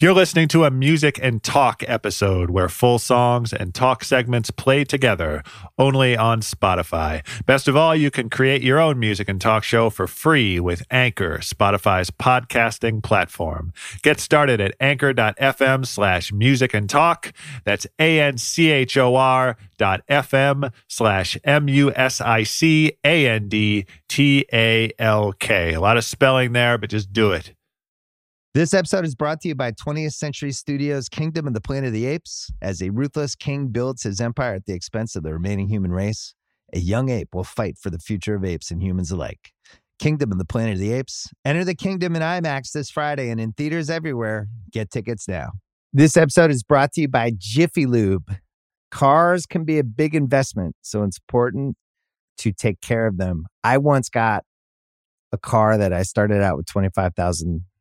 You're listening to a music and talk episode where full songs and talk segments play together only on Spotify. Best of all, you can create your own music and talk show for free with Anchor, Spotify's podcasting platform. Get started at anchor.fm slash music and talk. That's A-N-C-H-O-R dot FM slash M-U-S-I-C-A-N-D-T-A-L-K. A lot of spelling there, but just do it. This episode is brought to you by 20th Century Studios' Kingdom of the Planet of the Apes. As a ruthless king builds his empire at the expense of the remaining human race, a young ape will fight for the future of apes and humans alike. Kingdom of the Planet of the Apes. Enter the kingdom in IMAX this Friday and in theaters everywhere. Get tickets now. This episode is brought to you by Jiffy Lube. Cars can be a big investment, so it's important to take care of them. I once got a car that I started out with 25,000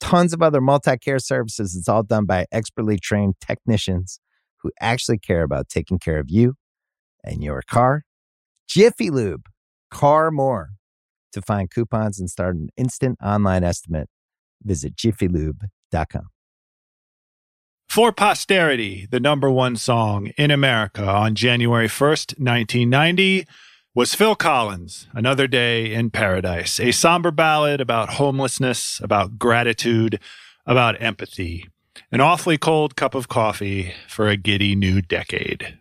tons of other multi care services. It's all done by expertly trained technicians who actually care about taking care of you and your car. Jiffy Lube, car more. To find coupons and start an instant online estimate, visit jiffylube.com. For Posterity, the number one song in America on January 1st, 1990 was Phil Collins, Another Day in Paradise, a somber ballad about homelessness, about gratitude, about empathy. An awfully cold cup of coffee for a giddy new decade.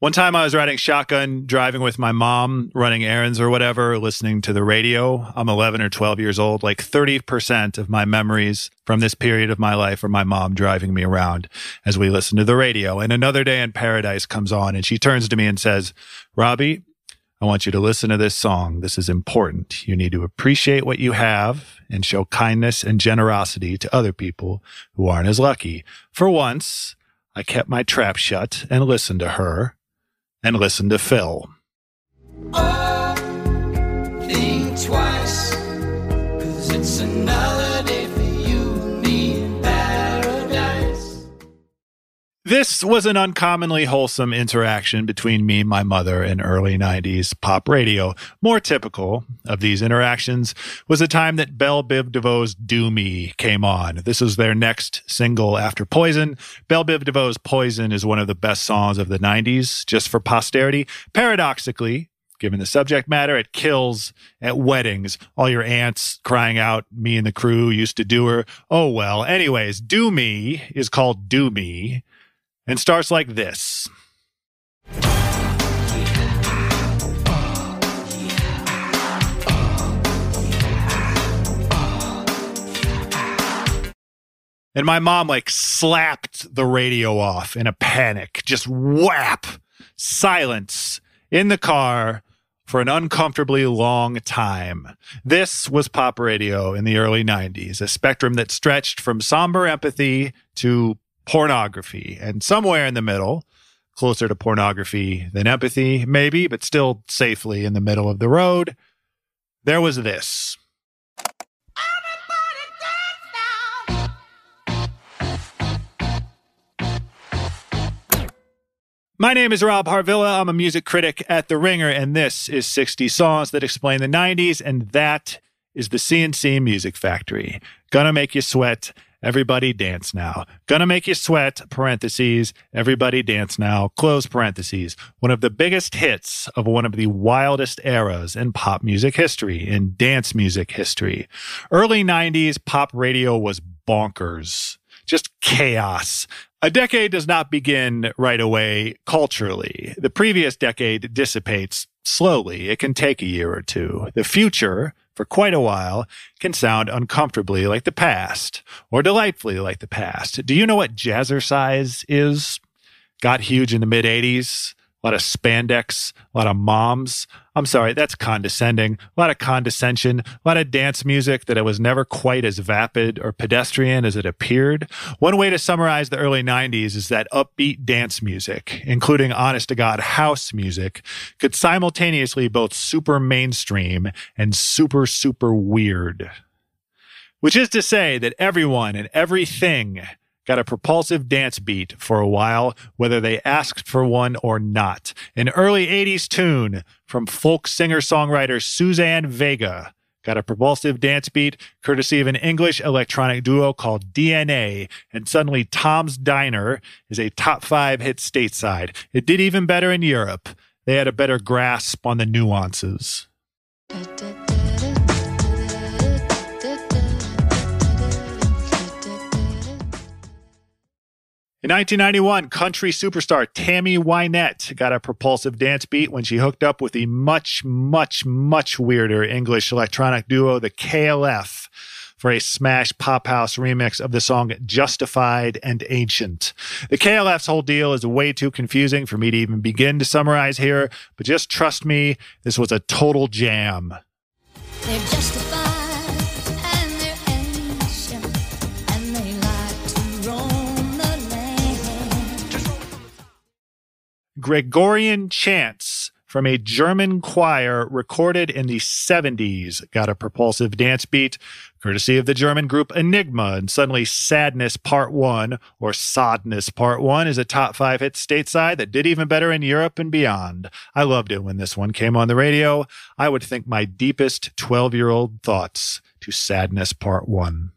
One time I was riding shotgun, driving with my mom, running errands or whatever, listening to the radio. I'm 11 or 12 years old. Like 30% of my memories from this period of my life are my mom driving me around as we listen to the radio. And Another Day in Paradise comes on and she turns to me and says, Robbie, I want you to listen to this song. This is important. You need to appreciate what you have and show kindness and generosity to other people who aren't as lucky. For once, I kept my trap shut and listened to her and listen to Phil. Oh, This was an uncommonly wholesome interaction between me, my mother, and early 90s pop radio. More typical of these interactions was the time that Belle Biv DeVoe's Do Me came on. This was their next single after Poison. Belle Biv DeVoe's Poison is one of the best songs of the 90s, just for posterity. Paradoxically, given the subject matter, it kills at weddings. All your aunts crying out, me and the crew used to do her. Oh well. Anyways, Do Me is called Do Me and starts like this. And my mom like slapped the radio off in a panic, just whap, silence in the car for an uncomfortably long time. This was pop radio in the early 90s, a spectrum that stretched from somber empathy to pornography, and somewhere in the middle, closer to pornography than empathy, maybe, but still safely in the middle of the road, there was this. My name is Rob Harvilla. I'm a music critic at The Ringer, and this is 60 Songs That Explain the 90s, and that is the C+C Music Factory. Gonna make you sweat. Everybody dance now. Gonna make you sweat, parentheses. Everybody dance now, close parentheses. One of the biggest hits of one of the wildest eras in pop music history, in dance music history. Early 90s pop radio was bonkers. Just chaos. A decade does not begin right away culturally. The previous decade dissipates slowly. It can take a year or two. The future, for quite a while, can sound uncomfortably like the past or delightfully like the past. Do you know what jazzercise is? Got huge in the mid 80s a lot of spandex, a lot of moms. I'm sorry, that's condescending. A lot of condescension, a lot of dance music that it was never quite as vapid or pedestrian as it appeared. One way to summarize the early 90s is that upbeat dance music, including honest to God house music, could simultaneously both super mainstream and super, super weird. Which is to say that everyone and everything got a propulsive dance beat for a while, whether they asked for one or not. An early 80s tune from folk singer songwriter Suzanne Vega got a propulsive dance beat courtesy of an English electronic duo called DNA, and suddenly Tom's Diner is a top five hit stateside. It did even better in Europe. They had a better grasp on the nuances. In 1991, country superstar Tammy Wynette got a propulsive dance beat when she hooked up with the much, much, much weirder English electronic duo, the KLF, for a smash pop house remix of the song Justified and Ancient. The KLF's whole deal is way too confusing for me to even begin to summarize here, but just trust me, this was a total jam. They're justified Gregorian chants from a German choir recorded in the 70s got a propulsive dance beat, courtesy of the German group Enigma. And suddenly, Sadness Part 1 or Sadness Part 1 is a top five hit stateside that did even better in Europe and beyond. I loved it when this one came on the radio. I would think my deepest 12 year old thoughts to Sadness Part 1.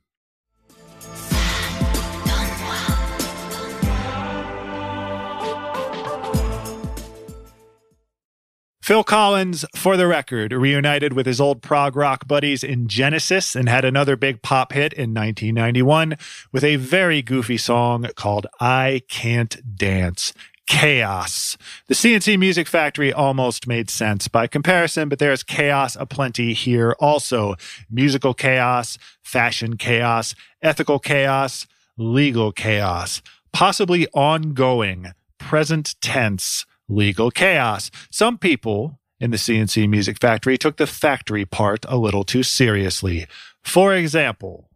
Phil Collins, for the record, reunited with his old prog rock buddies in Genesis and had another big pop hit in 1991 with a very goofy song called I Can't Dance. Chaos. The C+C Music Factory almost made sense by comparison, but there's chaos aplenty here also. Musical chaos, fashion chaos, ethical chaos, legal chaos, possibly ongoing, present tense legal chaos. Some people in the C+C Music Factory took the factory part a little too seriously. For example,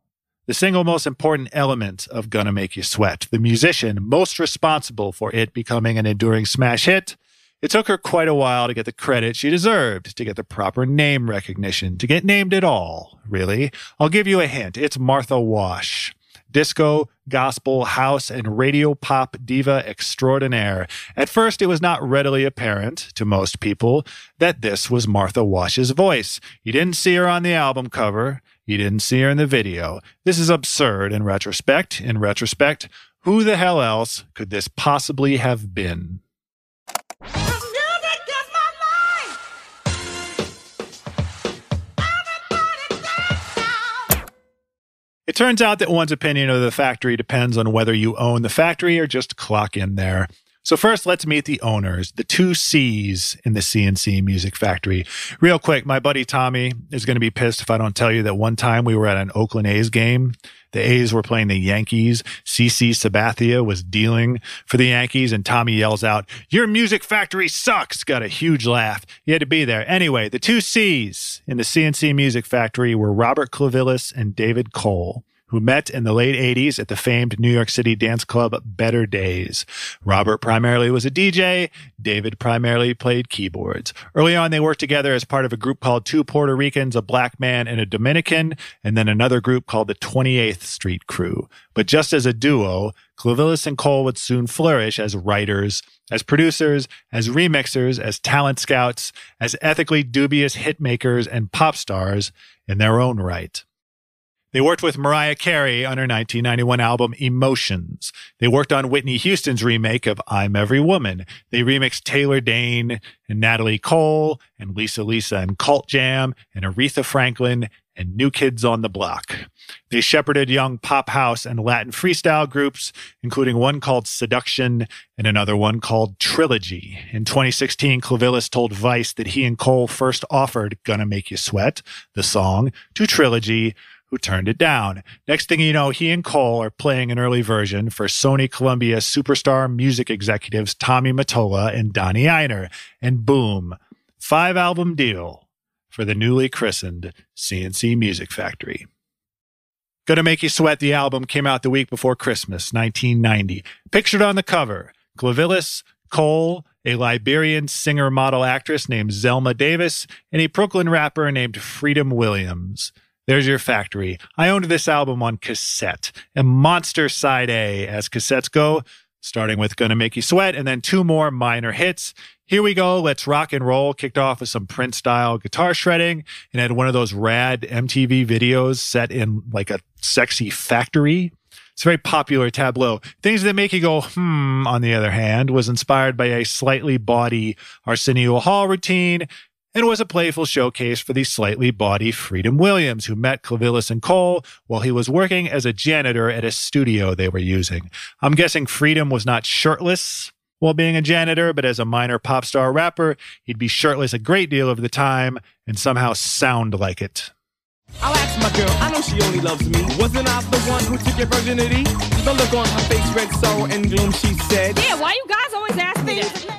the single most important element of Gonna Make You Sweat, the musician most responsible for it becoming an enduring smash hit, it took her quite a while to get the credit she deserved, to get the proper name recognition, to get named at all, really. I'll give you a hint. It's Martha Wash disco, gospel, house, and radio pop diva extraordinaire. At first, it was not readily apparent to most people that this was Martha Wash's voice. You didn't see her on the album cover. You didn't see her in the video. This is absurd in retrospect. In retrospect, who the hell else could this possibly have been? It turns out that one's opinion of the factory depends on whether you own the factory or just clock in there. So first, let's meet the owners, the two C's in the C+C Music Factory. Real quick, my buddy Tommy is going to be pissed if I don't tell you that one time we were at an Oakland A's game. The A's were playing the Yankees. CC Sabathia was dealing for the Yankees, and Tommy yells out, "Your music factory sucks!" Got a huge laugh. He had to be there. Anyway, the two C's in the C+C Music Factory were Robert Clivillés and David Cole who met in the late 80s at the famed New York City dance club Better Days. Robert primarily was a DJ. David primarily played keyboards. Early on, they worked together as part of a group called Two Puerto Ricans, a Black Man, and a Dominican, and then another group called the 28th Street Crew. But just as a duo, Clivillés and Cole would soon flourish as writers, as producers, as remixers, as talent scouts, as ethically dubious hit makers and pop stars in their own right. They worked with Mariah Carey on her 1991 album Emotions. They worked on Whitney Houston's remake of I'm Every Woman. They remixed Taylor Dayne and Natalie Cole and Lisa Lisa and Cult Jam and Aretha Franklin and New Kids on the Block. They shepherded young pop house and Latin freestyle groups, including one called Seduction and another one called Trilogy. In 2016, Clivillés told Vice that he and Cole first offered Gonna Make You Sweat, the song, to Trilogy, who turned it down. Next thing you know, he and Cole are playing an early version for Sony Columbia superstar music executives Tommy Mottola and Donnie Ienner. And boom, five album deal for the newly christened C+C Music Factory. Gonna Make You Sweat, the album came out the week before Christmas, 1990. Pictured on the cover, Clivillés, Cole, a Liberian singer model actress named Zelma Davis, and a Brooklyn rapper named Freedom Williams. There's your factory. I owned this album on cassette, a monster side A as cassettes go, starting with Gonna Make You Sweat, and then two more minor hits. Here we go. Let's rock and roll. Kicked off with some Prince style guitar shredding and had one of those rad MTV videos set in like a sexy factory. It's a very popular tableau. Things that make you go, hmm, on the other hand, was inspired by a slightly bawdy Arsenio Hall routine and was a playful showcase for the slightly bawdy Freedom Williams, who met Clivillés and Cole while he was working as a janitor at a studio they were using. I'm guessing Freedom was not shirtless while being a janitor, but as a minor pop star rapper, he'd be shirtless a great deal of the time and somehow sound like it. I'll ask my girl, I know she only loves me. Wasn't I the one who took your virginity? The look on her face read sorrow and gloom, she said. Yeah, why you guys always ask me that?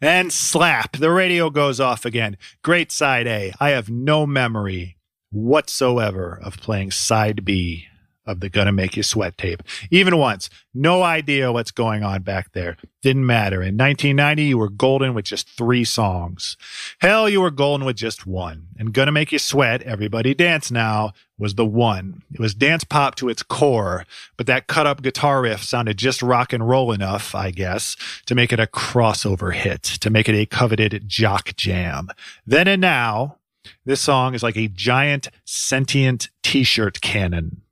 And slap, the radio goes off again. Great side A. I have no memory whatsoever of playing side B of the Gonna Make You Sweat tape. Even once. No idea what's going on back there. Didn't matter. In 1990, you were golden with just three songs. Hell, you were golden with just one. And Gonna Make You Sweat, Everybody Dance Now, was the one. It was dance pop to its core, but that cut up guitar riff sounded just rock and roll enough, I guess, to make it a crossover hit, to make it a coveted jock jam. Then and now, this song is like a giant sentient t-shirt cannon.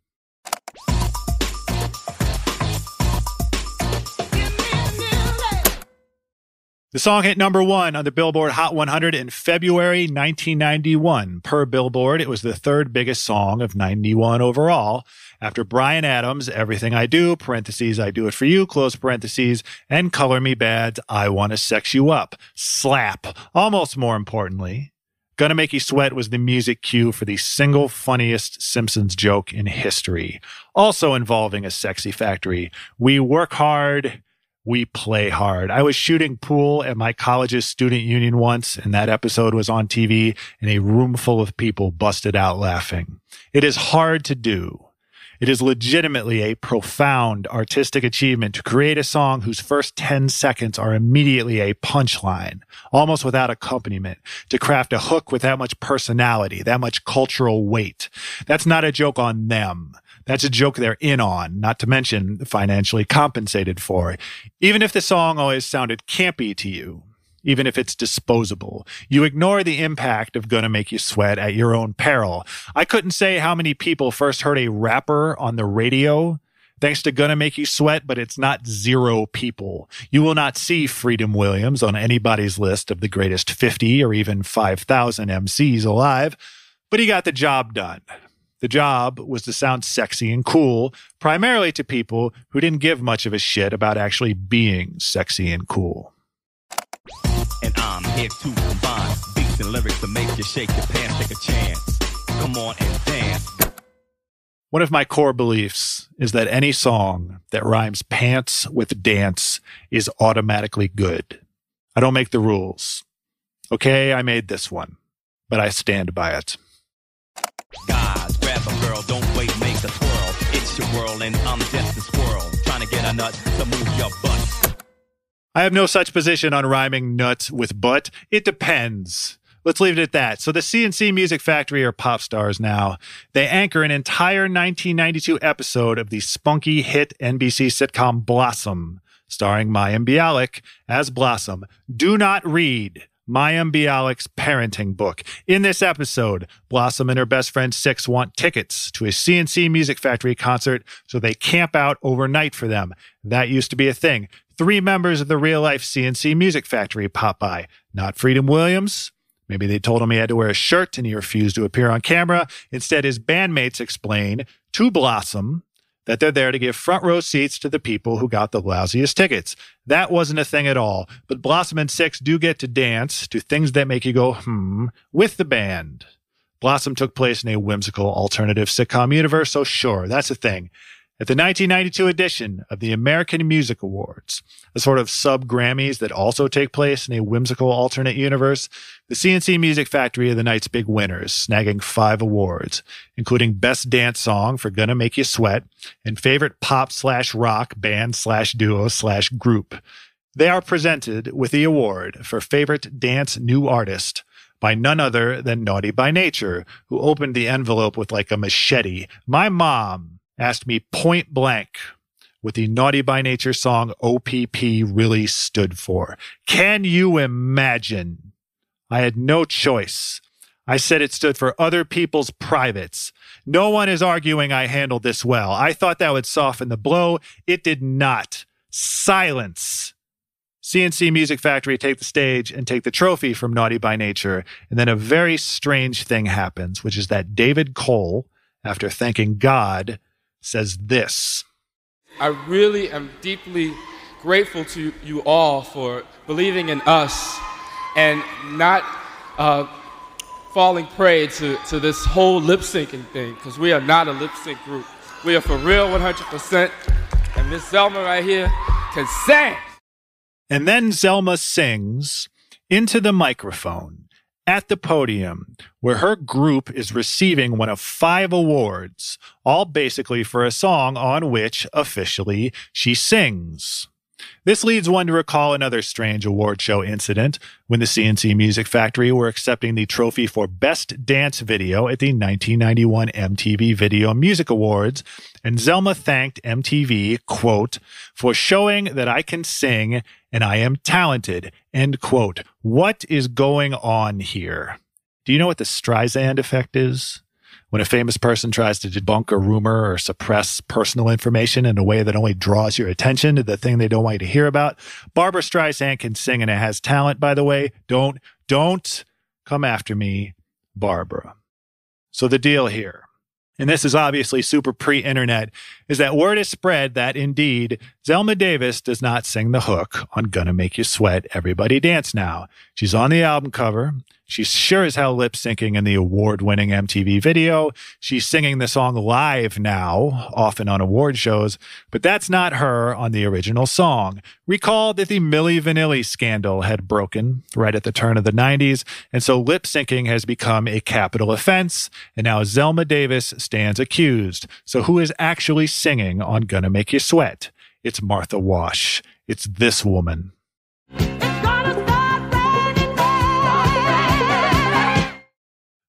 The song hit number one on the Billboard Hot 100 in February 1991. Per Billboard, it was the third biggest song of 91 overall. After Bryan Adams, Everything I Do, parentheses, I Do It For You, close parentheses, and Color Me Badd, I Wanna Sex You Up. Slap. Almost more importantly, Gonna Make You Sweat was the music cue for the single funniest Simpsons joke in history, also involving a sexy factory. We work hard, we play hard. I was shooting pool at my college's student union once, and that episode was on TV, and a room full of people busted out laughing. It is hard to do. It is legitimately a profound artistic achievement to create a song whose first 10 seconds are immediately a punchline, almost without accompaniment, to craft a hook with that much personality, that much cultural weight. That's not a joke on them. That's a joke they're in on, not to mention financially compensated for. Even if the song always sounded campy to you, even if it's disposable. You ignore the impact of Gonna Make You Sweat at your own peril. I couldn't say how many people first heard a rapper on the radio thanks to Gonna Make You Sweat, but it's not zero people. You will not see Freedom Williams on anybody's list of the greatest 50 or even 5,000 MCs alive, but he got the job done. The job was to sound sexy and cool, primarily to people who didn't give much of a shit about actually being sexy and cool. And I'm here to combine beats and lyrics to make you shake your pants, take a chance. Come on and dance. One of my core beliefs is that any song that rhymes pants with dance is automatically good. I don't make the rules. Okay, I made this one, but I stand by it. Guys, grab a girl, don't wait, make a twirl. It's your world and I'm. Trying to get a nut to move your butt. I have no such position on rhyming nuts with butt. It depends. Let's leave it at that. So the C+C Music Factory are pop stars now. They anchor an entire 1992 episode of the spunky hit NBC sitcom Blossom, starring Mayim Bialik as Blossom. Do not read Mayim Bialik's parenting book. In this episode, Blossom and her best friend Six want tickets to a C+C Music Factory concert, so they camp out overnight for them. That used to be a thing. Three members of the real life C+C Music Factory pop by. Not Freedom Williams. Maybe they told him he had to wear a shirt and he refused to appear on camera. Instead, his bandmates explain to Blossom that they're there to give front row seats to the people who got the lousiest tickets. That wasn't a thing at all. But Blossom and Six do get to dance to things that make you go, hmm, with the band. Blossom took place in a whimsical alternative sitcom universe, so sure, that's a thing. At the 1992 edition of the American Music Awards, a sort of sub Grammys that also take place in a whimsical alternate universe, the C+C Music Factory are the night's big winners, snagging five awards, including Best Dance Song for Gonna Make You Sweat and Favorite Pop slash Rock Band slash Duo slash Group. They are presented with the award for Favorite Dance New Artist by none other than Naughty by Nature, who opened the envelope with like a machete. My mom asked me point blank what the Naughty by Nature song OPP really stood for. Can you imagine? I had no choice. I said it stood for other people's privates. No one is arguing I handled this well. I thought that would soften the blow. It did not. Silence. C+C Music Factory take the stage and take the trophy from Naughty by Nature. And then a very strange thing happens, which is that David Cole, after thanking God, says this. I really am deeply grateful to you all for believing in us and not uh, falling prey to, to this whole lip syncing thing, because we are not a lip sync group. We are for real 100%. And Miss Zelma right here can sing. And then Zelma sings into the microphone at the podium where her group is receiving one of five awards, all basically for a song on which officially she sings. This leads one to recall another strange award show incident when the C+C Music Factory were accepting the trophy for Best Dance Video at the 1991 MTV Video Music Awards, and Zelma thanked MTV, quote, for showing that I can sing and I am talented, end quote. What is going on here? Do you know what the Streisand effect is? When a famous person tries to debunk a rumor or suppress personal information in a way that only draws your attention to the thing they don't want you to hear about. Barbara Streisand can sing and it has talent, by the way. Don't, don't come after me, Barbara. So the deal here and this is obviously super pre internet, is that word is spread that indeed Zelma Davis does not sing the hook on Gonna Make You Sweat, Everybody Dance Now. She's on the album cover. She's sure as hell lip syncing in the award winning MTV video. She's singing the song live now, often on award shows, but that's not her on the original song. Recall that the Milli Vanilli scandal had broken right at the turn of the 90s, and so lip syncing has become a capital offense, and now Zelma Davis stands accused. So who is actually singing on Gonna Make You Sweat? It's Martha Wash. It's this woman.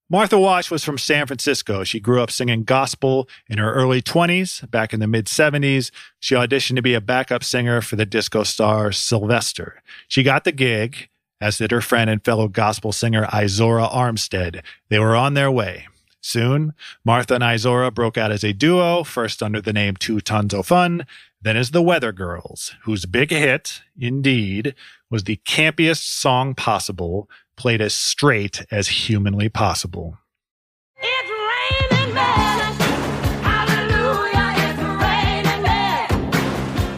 Martha Wash was from San Francisco. She grew up singing gospel in her early 20s. Back in the mid 70s, she auditioned to be a backup singer for the disco star Sylvester. She got the gig, as did her friend and fellow gospel singer Izora Armstead. They were on their way. Soon, Martha and Izora broke out as a duo, first under the name Two Tons of Fun, then as the Weather Girls, whose big hit, indeed, was the campiest song possible, played as straight as humanly possible. It's raining men. Hallelujah, it's raining men.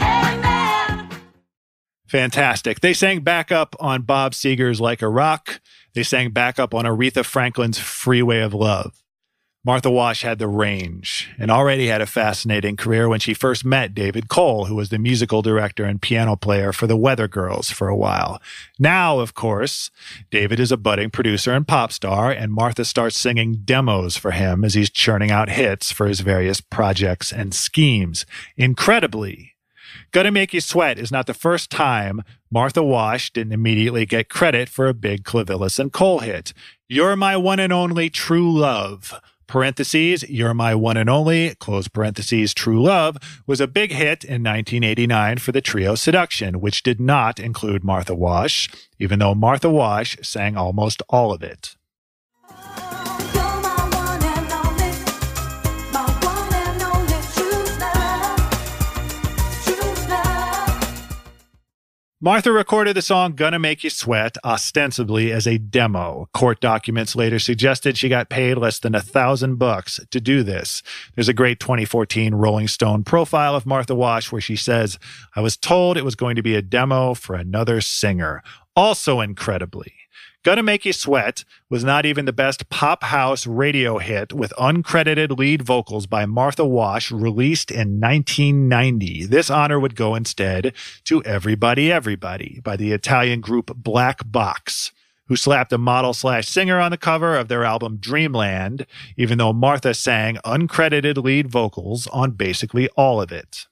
Amen. Fantastic. They sang backup on Bob Seger's Like a Rock. They sang backup on Aretha Franklin's Freeway of Love. Martha Wash had the range and already had a fascinating career when she first met David Cole, who was the musical director and piano player for the Weather Girls for a while. Now, of course, David is a budding producer and pop star, and Martha starts singing demos for him as he's churning out hits for his various projects and schemes. Incredibly, Gonna Make You Sweat is not the first time Martha Wash didn't immediately get credit for a big Clivillés and Cole hit. You're My One and Only True Love parentheses, You're My One and Only, close parentheses, True Love, was a big hit in 1989 for the trio Seduction, which did not include Martha Wash, even though Martha Wash sang almost all of it. Martha recorded the song Gonna Make You Sweat ostensibly as a demo. Court documents later suggested she got paid less than a thousand bucks to do this. There's a great 2014 Rolling Stone profile of Martha Wash where she says, I was told it was going to be a demo for another singer. Also incredibly, Gonna Make You Sweat was not even the best pop house radio hit with uncredited lead vocals by Martha Wash released in 1990. This honor would go instead to Everybody Everybody by the Italian group Black Box, who slapped a model slash singer on the cover of their album Dreamland, even though Martha sang uncredited lead vocals on basically all of it.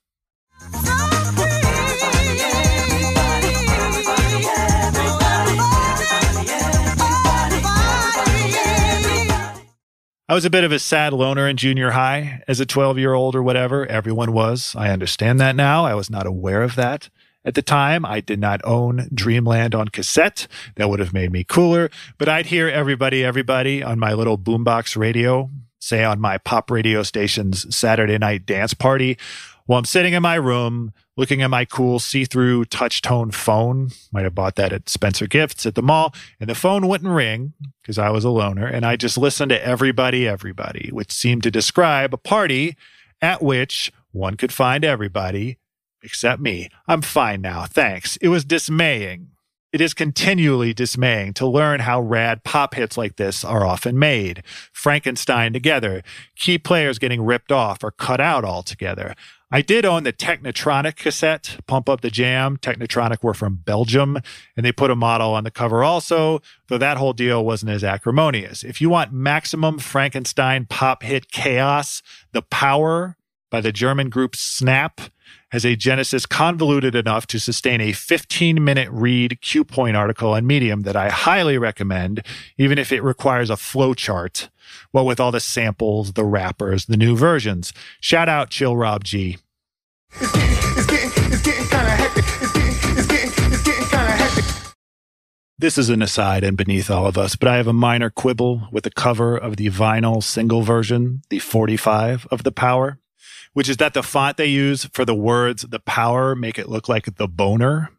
I was a bit of a sad loner in junior high as a 12 year old or whatever. Everyone was. I understand that now. I was not aware of that. At the time, I did not own Dreamland on cassette. That would have made me cooler, but I'd hear everybody, everybody on my little boombox radio, say on my pop radio station's Saturday night dance party while I'm sitting in my room looking at my cool see-through touch tone phone. Might have bought that at Spencer Gifts at the mall, and the phone wouldn't ring because I was a loner, and I just listened to everybody, everybody, which seemed to describe a party at which one could find everybody except me. I'm fine now, thanks. It was dismaying. It is continually dismaying to learn how rad pop hits like this are often made. Frankenstein together, key players getting ripped off or cut out altogether. I did own the Technotronic cassette, Pump Up the Jam. Technotronic were from Belgium, and they put a model on the cover also, though that whole deal wasn't as acrimonious. If you want maximum Frankenstein pop hit chaos, The Power by the German group Snap has a genesis convoluted enough to sustain a 15 minute read Cuepoint article on Medium that I highly recommend, even if it requires a flowchart. What with all the samples, the wrappers, the new versions. Shout out Chill Rob G. This is an aside and beneath all of us, but I have a minor quibble with the cover of the vinyl single version, the 45 of The Power, which is that the font they use for the words The Power make it look like the boner.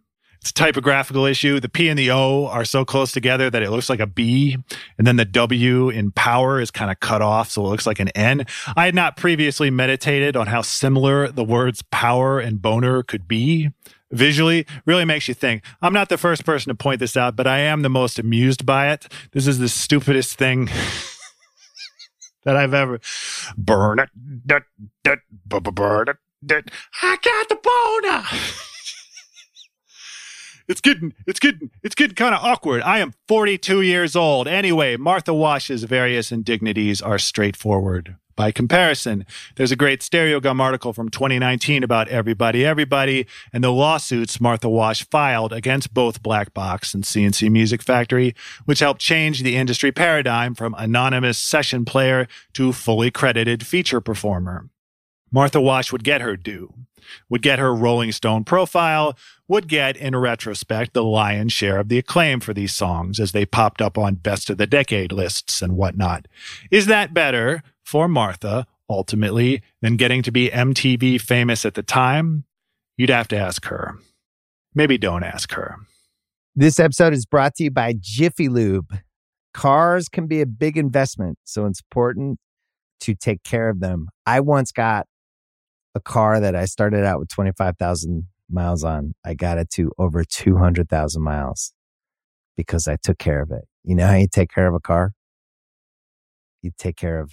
It's a typographical issue. The P and the O are so close together that it looks like a B, and then the W in power is kind of cut off, so it looks like an N. I had not previously meditated on how similar the words power and boner could be visually really makes you think. I'm not the first person to point this out, but I am the most amused by it. This is the stupidest thing that I've ever burn it, that, that, bu- bu- burn it, that. I got the boner. It's getting, it's getting, it's getting kind of awkward. I am 42 years old. Anyway, Martha Wash's various indignities are straightforward. By comparison, there's a great Stereogum article from 2019 about Everybody Everybody and the lawsuits Martha Wash filed against both Black Box and C+C Music Factory, which helped change the industry paradigm from anonymous session player to fully credited feature performer. Martha Wash would get her due, would get her Rolling Stone profile, would get, in retrospect, the lion's share of the acclaim for these songs as they popped up on best of the decade lists and whatnot. Is that better for Martha, ultimately, than getting to be MTV famous at the time? You'd have to ask her. Maybe don't ask her. This episode is brought to you by Jiffy Lube. Cars can be a big investment, so it's important to take care of them. I once got a car that I started out with 25,000 miles on. I got it to over 200,000 miles because I took care of it. You know how you take care of a car? You take care of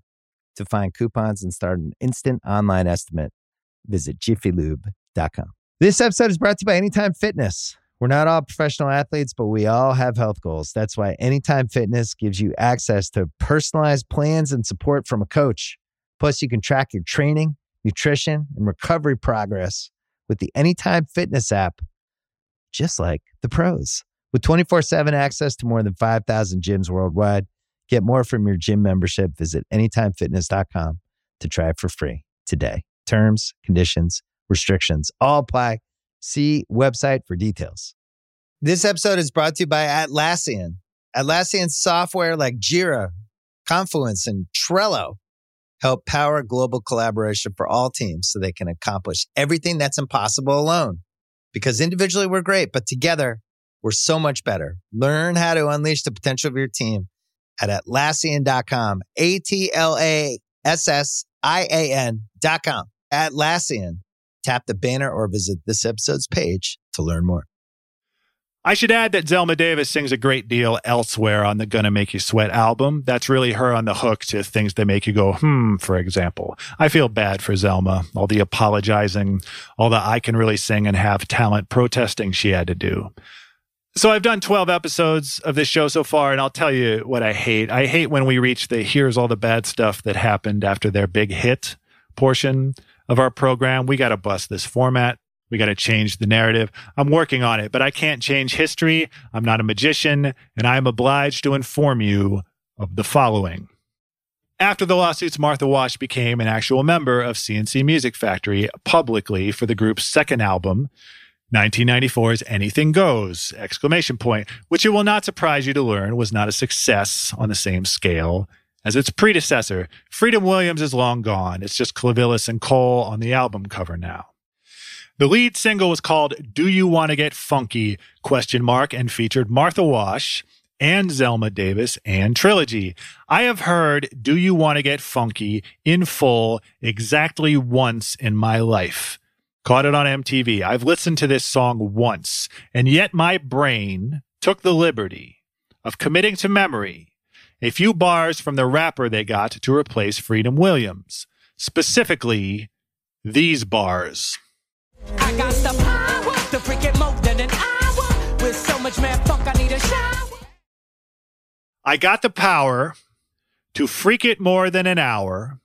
To find coupons and start an instant online estimate, visit jiffylube.com. This episode is brought to you by Anytime Fitness. We're not all professional athletes, but we all have health goals. That's why Anytime Fitness gives you access to personalized plans and support from a coach. Plus, you can track your training, nutrition, and recovery progress with the Anytime Fitness app, just like the pros. With 24 7 access to more than 5,000 gyms worldwide, get more from your gym membership. Visit anytimefitness.com to try it for free today. Terms, conditions, restrictions all apply. See website for details. This episode is brought to you by Atlassian. Atlassian software like Jira, Confluence, and Trello help power global collaboration for all teams so they can accomplish everything that's impossible alone. Because individually we're great, but together we're so much better. Learn how to unleash the potential of your team at Atlassian.com. A T L A S S I A N.com. Atlassian. Tap the banner or visit this episode's page to learn more. I should add that Zelma Davis sings a great deal elsewhere on the Gonna Make You Sweat album. That's really her on the hook to things that make you go, hmm, for example. I feel bad for Zelma, all the apologizing, all the I can really sing and have talent protesting she had to do. So I've done 12 episodes of this show so far, and I'll tell you what I hate. I hate when we reach the here's all the bad stuff that happened after their big hit portion of our program. We got to bust this format. We got to change the narrative. I'm working on it, but I can't change history. I'm not a magician, and I am obliged to inform you of the following. After the lawsuits, Martha Wash became an actual member of C+C Music Factory publicly for the group's second album, 1994's Anything Goes! Exclamation point, which it will not surprise you to learn was not a success on the same scale as its predecessor. Freedom Williams is long gone. It's just Clivillés and Cole on the album cover now. The lead single was called Do You Want to Get Funky? question mark and featured Martha Wash and Zelma Davis and Trilogy. I have heard Do You Want to Get Funky in full exactly once in my life. Caught it on MTV. I've listened to this song once, and yet my brain took the liberty of committing to memory a few bars from the rapper they got to replace Freedom Williams. Specifically, these bars. I got the power to freak it more than an hour. With so much mad funk, I need a shower. I got the power to freak it more than an hour.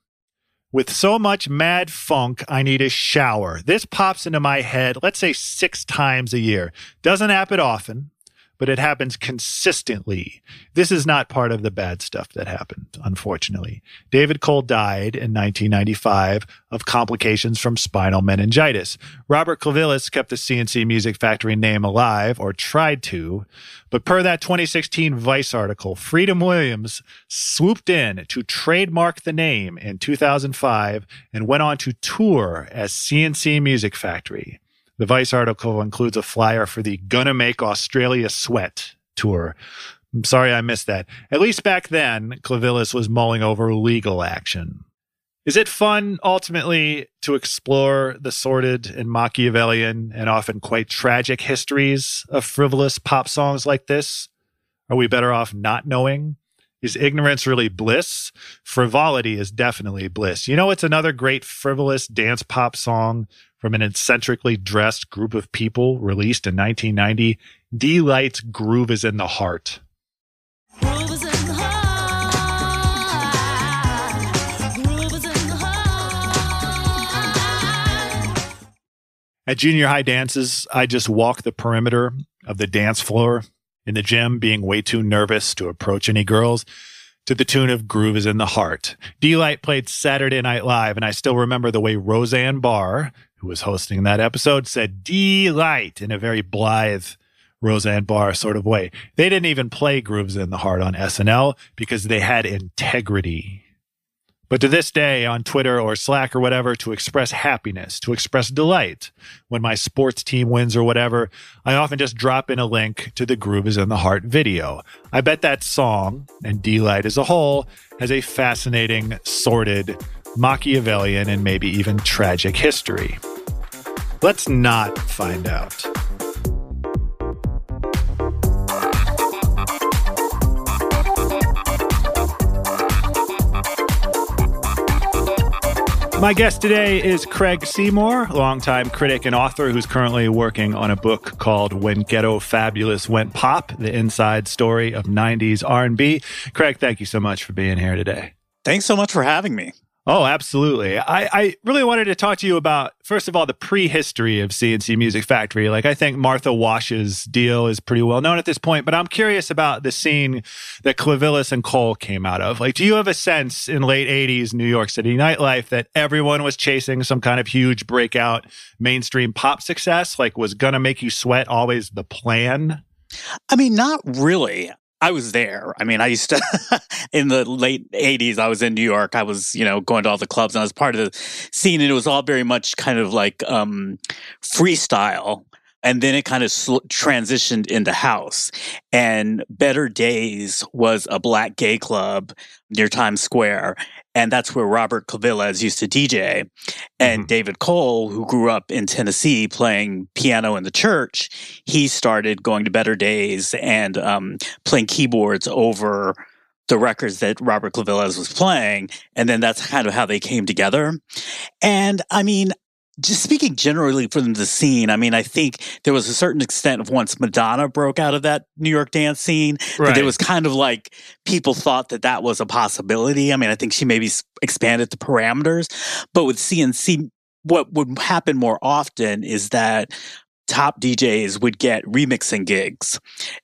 With so much mad funk, I need a shower. This pops into my head, let's say six times a year. Doesn't happen often, but it happens consistently. This is not part of the bad stuff that happened, unfortunately. David Cole died in 1995 of complications from spinal meningitis. Robert Clivillés kept the C+C Music Factory name alive, or tried to, but per that 2016 Vice article, Freedom Williams swooped in to trademark the name in 2005 and went on to tour as C+C Music Factory. The Vice article includes a flyer for the Gonna Make Australia Sweat tour. I'm sorry I missed that. At least back then, Clivillés was mulling over legal action. Is it fun, ultimately, to explore the sordid and Machiavellian and often quite tragic histories of frivolous pop songs like this? Are we better off not knowing? Is ignorance really bliss? Frivolity is definitely bliss. You know, it's another great frivolous dance pop song from an eccentrically dressed group of people released in 1990. Deee-Lite's Groove is in the Heart. Groove is in the heart. Groove is in the heart. At junior high dances, I just walk the perimeter of the dance floor in the gym, being way too nervous to approach any girls, to the tune of Groove is in the Heart. Deee-Lite played Saturday Night Live, and I still remember the way Roseanne Barr, who was hosting that episode, said Deee-Lite in a very blithe Roseanne Barr sort of way. They didn't even play Grooves in the Heart on SNL because they had integrity. But to this day, on Twitter or Slack or whatever, to express happiness, to express delight when my sports team wins or whatever, I often just drop in a link to the Groove is in the Heart video. I bet that song, and Deee-Lite as a whole, has a fascinating, sordid, Machiavellian, and maybe even tragic history. Let's not find out. My guest today is Craig Seymour, longtime critic and author who's currently working on a book called When Ghetto Fabulous Went Pop: The Inside Story of 90s R&B. Craig, thank you so much for being here today. Thanks so much for having me. Oh, absolutely. I, I really wanted to talk to you about, first of all, the prehistory of C+C Music Factory. Like, I think Martha Wash's deal is pretty well known at this point, but I'm curious about the scene that Clivillés and Cole came out of. Like, do you have a sense in late 80s New York City nightlife that everyone was chasing some kind of huge breakout mainstream pop success? Like, was Gonna Make You Sweat always the plan? I mean, not really. I was there. I mean, I used to in the late '80s. I was in New York. I was, you know, going to all the clubs, and I was part of the scene. And it was all very much kind of like um, freestyle. And then it kind of sl- transitioned into house. And Better Days was a black gay club near Times Square. And that's where Robert Clivillés used to DJ. And David Cole, who grew up in Tennessee playing piano in the church, he started going to Better Days and um, playing keyboards over the records that Robert Clivillés was playing. And then that's kind of how they came together. And I mean, just speaking generally from the scene, I mean, I think there was a certain extent of once Madonna broke out of that New York dance scene, that Right. it was kind of like people thought that that was a possibility. I mean, I think she maybe expanded the parameters, but with C+C, what would happen more often is that top DJs would get remixing gigs.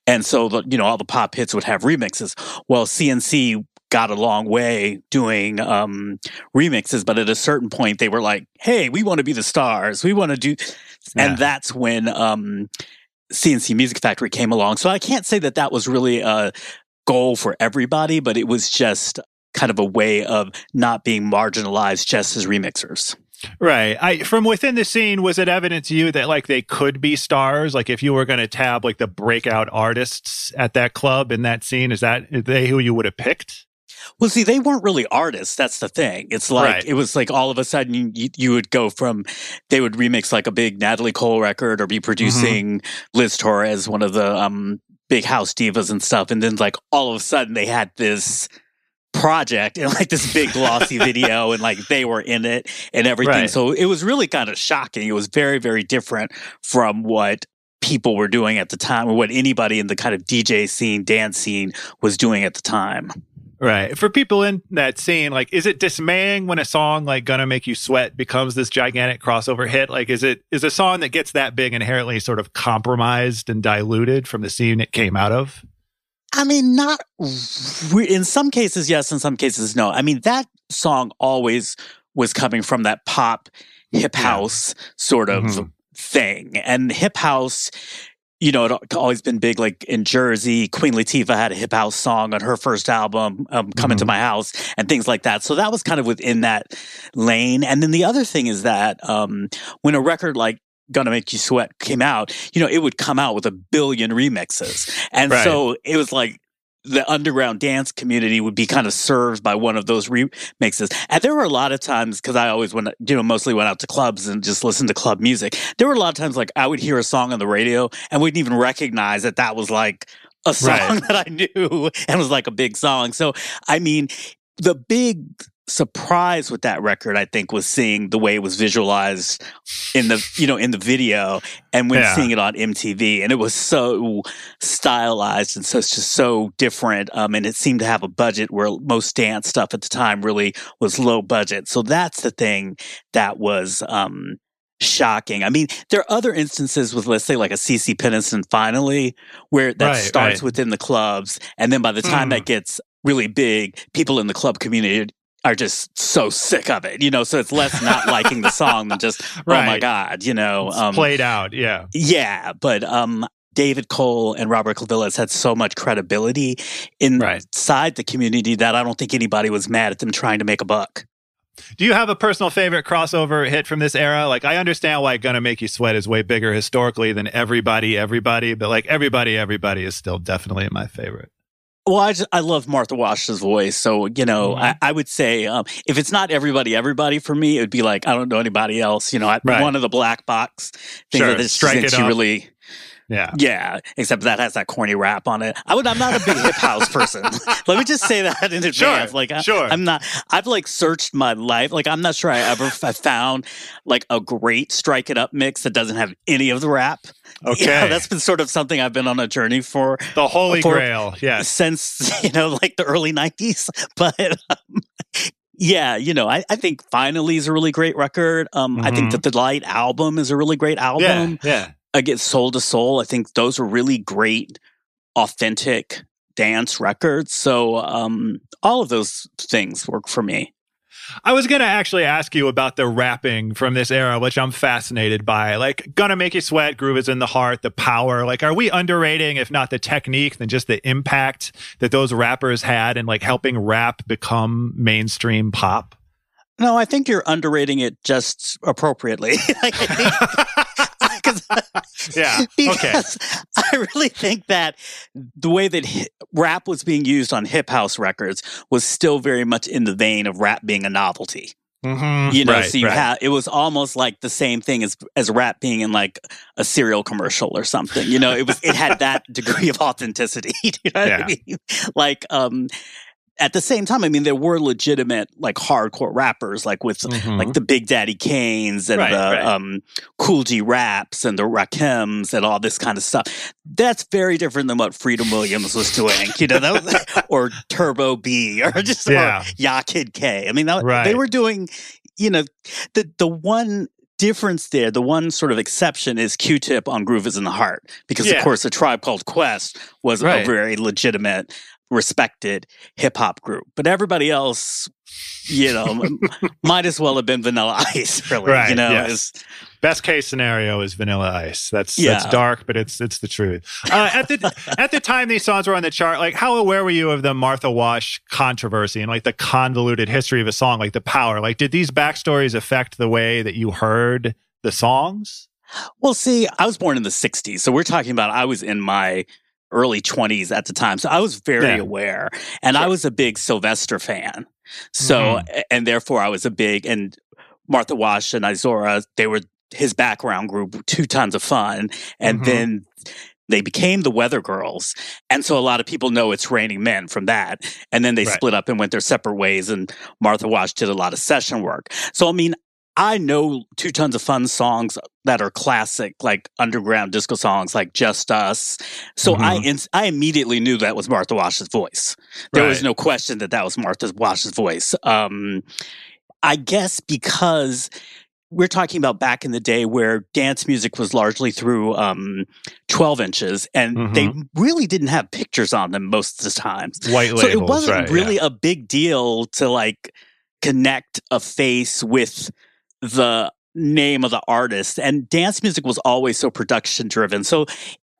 And so, the, you know, all the pop hits would have remixes. Well, C+C got a long way doing um, remixes, but at a certain point, they were like, hey, we want to be the stars. We want to do. Yeah. And that's when um, C+C Music Factory came along. So I can't say that that was really a goal for everybody, but it was just kind of a way of not being marginalized just as remixers. Right. I from within the scene, was it evident to you that like they could be stars? Like if you were going to tab like the breakout artists at that club in that scene, is that they who you would have picked? Well, see, they weren't really artists. That's the thing. It's like Right. it was like all of a sudden you, you, would go from they would remix like a big Natalie Cole record or be producing Liz Torres, one of the um big house divas and stuff, and then like all of a sudden they had this project and like this big glossy video and like they were in it and everything. Right. So it was really kind of shocking. It was very very different from what people were doing at the time or what anybody in the kind of DJ scene, dance scene was doing at the time. Right. For people in that scene, like, is it dismaying when a song like "Gonna Make You Sweat" becomes this gigantic crossover hit? Like, is it is a song that gets that big inherently sort of compromised and diluted from the scene it came out of? I mean, not re- in some cases, yes, in some cases, no. I mean, that song always was coming from that pop hip house sort of Mhm. thing. And hip house, you know, it always been big, like in Jersey. Queen Latifah had a hip house song on her first album, um, Coming to My House, and things like that. So that was kind of within that lane. And then the other thing is that um, when a record like Gonna Make You Sweat came out, you know, it would come out with a billion remixes. And Right. so it was like the underground dance community would be kind of served by one of those remixes. And there were a lot of times, because I always went, you know, mostly went out to clubs and just listened to club music. There were a lot of times like I would hear a song on the radio and wouldn't even recognize that that was like a song Right. that I knew and was like a big song. So, I mean, the big surprise with that record, I think, was seeing the way it was visualized in the, you know, in the video and when Yeah. seeing it on MTV. And it was so stylized and so it's just so different. Um, and it seemed to have a budget where most dance stuff at the time really was low budget. So that's the thing that was, um, shocking. I mean, there are other instances with, let's say, like a CeCe Peniston finally, where that Right, starts right. within the clubs. And then by the time Mm. that gets really big, people in the club community are just so sick of it, you know. So it's less not liking the song than just, oh my God, you know. It's played out, yeah. Yeah, but um, David Cole and Robert Clivillés had so much credibility inside the community that I don't think anybody was mad at them trying to make a buck. Do you have a personal favorite crossover hit from this era? Like, I understand why "Gonna Make You Sweat" is way bigger historically than "Everybody, Everybody," but like "Everybody, Everybody" is still definitely my favorite. Well, I just, I love Martha Wash's voice, so you know Mm-hmm. I, I would say um, if it's not everybody, everybody for me, it would be like I don't know anybody else. You know, I, Right. one of the black box things Sure, that strike it up. really Yeah. Yeah, except that has that corny rap on it. I would. I'm not a big hip house person. Let me just say that in advance. Sure, like, I, sure. I'm not. I've like searched my life. Like, I'm not sure I ever f- found like a great strike it up mix that doesn't have any of the rap. Okay. Yeah, that's been sort of something I've been on a journey for. The holy for- grail. Yes. Since you know, like the early '90s, but. Um, yeah, you know, I, I think Finally is a really great record. Um, I think that the Deee-Lite album is a really great album. Yeah. Yeah. Against Soul II Soul. I think those are really great, authentic dance records. So um, all of those things work for me. I was gonna actually ask you about the rapping from this era, which I'm fascinated by. Like, gonna make you sweat, groove is in the heart, the power. Like, are we underrating, if not the technique, then just the impact that those rappers had in like helping rap become mainstream pop? No, I think you're underrating it just appropriately. like, I think, 'cause- Yeah. Okay. I really think that the way that hi- rap was being used on hip house records was still very much in the vein of rap being a novelty. Mhm. You know, Right, so you right. have it was almost like the same thing as as rap being in like a cereal commercial or something. You know, it was it had that degree of authenticity. You know what Yeah. I mean? Like um at the same time, I mean, there were legitimate like hardcore rappers, like with Mhm. like the Big Daddy Kanes and Right, the right. um, Kool G Raps and the Rakims and all this kind of stuff. That's very different than what Freedom Williams was doing, you know, that was, or Turbo B or just Yeah. or Ya Kid K. I mean, that, Right. they were doing, you know, the the one difference there, the one sort of exception is Q-Tip on Groove is in the Heart because Yeah. of course a tribe called Quest was Right. a very legitimate respected hip hop group. But everybody else, you know, might as well have been Vanilla Ice, really. Right, You know, yes. Best case scenario is Vanilla Ice. That's that's dark, but it's it's the truth. Uh, at the at the time these songs were on the chart, like how aware were you of the Martha Wash controversy and like the convoluted history of a song, like the power? Like, did these backstories affect the way that you heard the songs? well, see, I was born in the 60s. So we're talking about I was in my early 20s at the time. So I was very Yeah. aware. And I was a big Sylvester fan. So, Mm-hmm. and therefore I was a big, and Martha Wash and Izora, they were his background group, two tons of fun. And Mhm. then they became the Weather Girls. And so a lot of people know it's Raining Men from that. And then they Right. split up and went their separate ways. And Martha Wash did a lot of session work. So, I mean, I know two tons of fun songs that are classic, like underground disco songs, like Just Us. So I Mm-hmm. ins- I immediately knew that was Martha Wash's voice. There was no question that that was Martha Wash's voice. Um, I guess because we're talking about back in the day where dance music was largely through um, 12 inches and they really didn't have pictures on them most of the times. White labels, So it wasn't right, really yeah. a big deal to like connect a face with the name of the artist. And dance music was always so production driven. So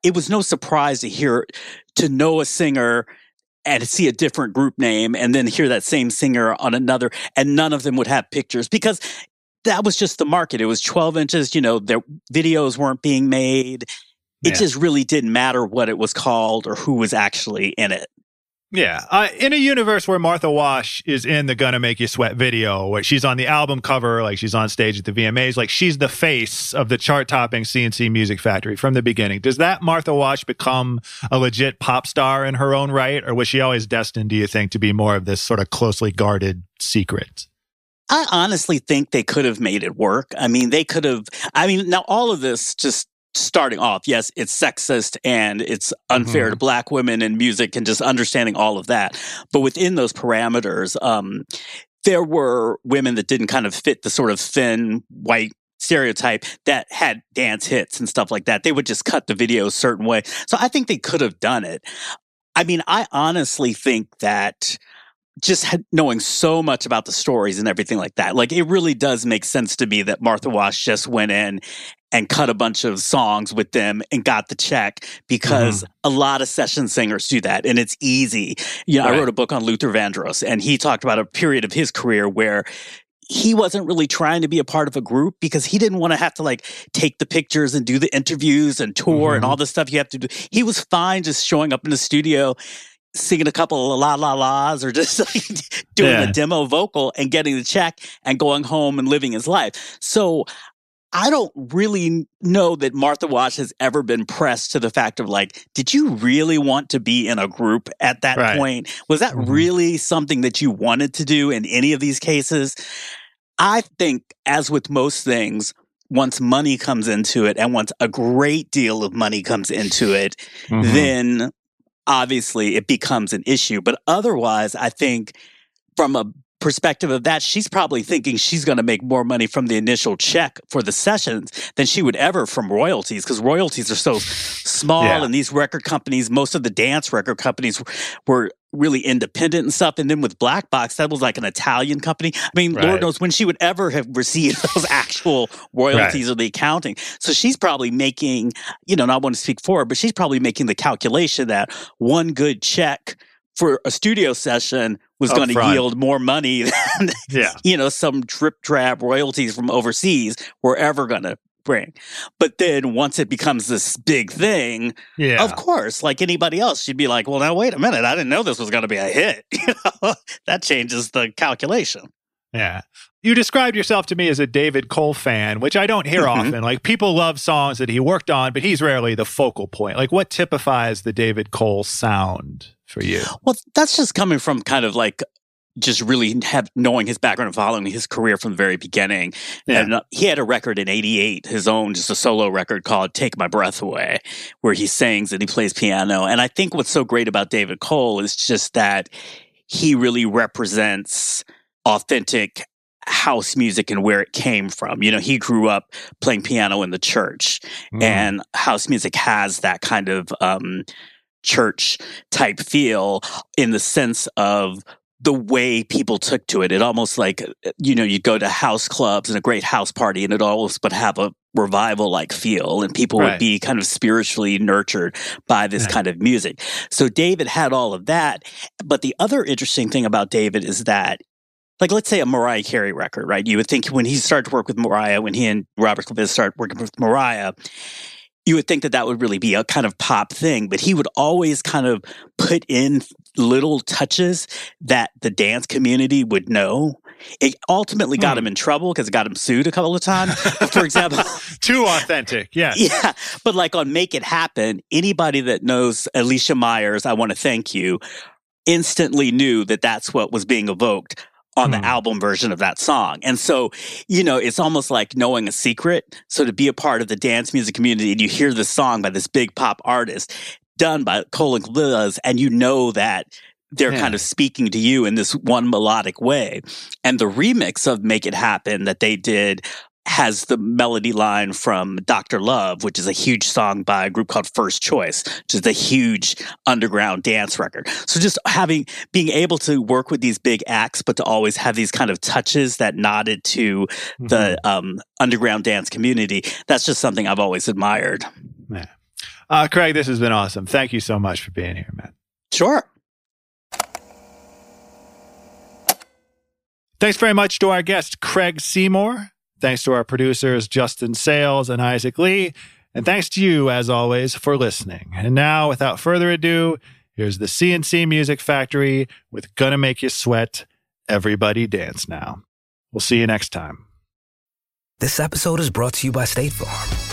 it was no surprise to hear, to know a singer and see a different group name and then hear that same singer on another, and none of them would have pictures because that was just the market. It was 12 inches, you know, their videos weren't being made. It Yeah. just really didn't matter what it was called or who was actually in it. Yeah. Uh, in a universe where Martha Wash is in the Gonna Make You Sweat video, where she's on the album cover, like she's on stage at the VMAs, like she's the face of the chart topping C+C Music Factory from the beginning. Does that Martha Wash become a legit pop star in her own right? Or was she always destined, do you think, to be more of this sort of closely guarded secret? I honestly think they could have made it work. I mean, they could have. I mean, now all of this just starting off, yes, it's sexist and it's unfair to black women in music and just understanding all of that. But within those parameters, um, there were women that didn't kind of fit the sort of thin white stereotype that had dance hits and stuff like that. They would just cut the video a certain way. So I think they could have done it. I mean, I honestly think that just had, knowing so much about the stories and everything like that, like it really does make sense to me that Martha Wash just went in and cut a bunch of songs with them and got the check because mm-hmm. a lot of session singers do that and it's easy. You know, I wrote a book on Luther Vandross and he talked about a period of his career where he wasn't really trying to be a part of a group because he didn't want to have to like take the pictures and do the interviews and tour and mm-hmm. all the stuff you have to do. He was fine just showing up in the studio singing a couple of la la la's or just like doing Yeah. a demo vocal and getting the check and going home and living his life. So I don't really know that Martha Wash has ever been pressed to the fact of like, did you really want to be in a group at that Right. point? Was that Mhm. really something that you wanted to do in any of these cases? I think, as with most things, once money comes into it and once a great deal of money comes into it, Mm-hmm. then obviously it becomes an issue. But otherwise, I think from a perspective of that, she's probably thinking she's going to make more money from the initial check for the sessions than she would ever from royalties because royalties are so small Yeah. and these record companies, most of the dance record companies were really independent and stuff. And then with Black Box, that was like an Italian company. I mean, Right. Lord knows when she would ever have received those actual royalties or the accounting. So she's probably making, you know, not want to speak for her, but she's probably making the calculation that one good check for a studio session was going to yield more money than Yeah. you know some drip trap royalties from overseas were ever going to bring. But then once it becomes this big thing, Yeah. of course, like anybody else, you'd be like, "Well, now wait a minute, I didn't know this was going to be a hit." You know, that changes the calculation. Yeah. You described yourself to me as a David Cole fan, which I don't hear Mhm. often. Like people love songs that he worked on, but he's rarely the focal point. Like what typifies the David Cole sound for you? Well, that's just coming from kind of like just really have knowing his background and following his career from the very beginning. Yeah. And uh, he had a record in 88, his own, just a solo record called Take My Breath Away, where he sings and he plays piano. And I think what's so great about David Cole is just that he really represents authentic house music and where it came from. You know, he grew up playing piano in the church Mm. and house music has that kind of um, church type feel in the sense of the way people took to it. It almost like, you know, you'd go to house clubs and a great house party and it almost would have a revival like feel and people Right. would be kind of spiritually nurtured by this Yeah. kind of music. So David had all of that. But the other interesting thing about David is that like let's say a Mariah Carey record, right? You would think when he started to work with Mariah, when he and Robert Clivillés started working with Mariah, you would think that that would really be a kind of pop thing, but he would always kind of put in little touches that the dance community would know. It ultimately got Hmm. him in trouble because it got him sued a couple of times. But for example, Too authentic. yeah, yeah, but like on Make It Happen, anybody that knows Alicia Myers, I want to thank you, instantly knew that that's what was being evoked on Hmm. the album version of that song. And so, you know, it's almost like knowing a secret. So to be a part of the dance music community and you hear this song by this big pop artist done by Cole and and you know that they're Yeah. kind of speaking to you in this one melodic way. And the remix of Make It Happen that they did has the melody line from Dr. Love, which is a huge song by a group called First Choice, which is a huge underground dance record. So just having being able to work with these big acts, but to always have these kind of touches that nodded to the um, underground dance community, that's just something I've always admired. Yeah. Uh, Craig, this has been awesome. Thank you so much for being here, man. Sure. Thanks very much to our guest, Craig Seymour. Thanks to our producers, Justin Sayles and Isaac Lee. And thanks to you, as always, for listening. And now, without further ado, here's the C+C Music Factory with Gonna Make You Sweat. Everybody dance now. We'll see you next time. This episode is brought to you by State Farm.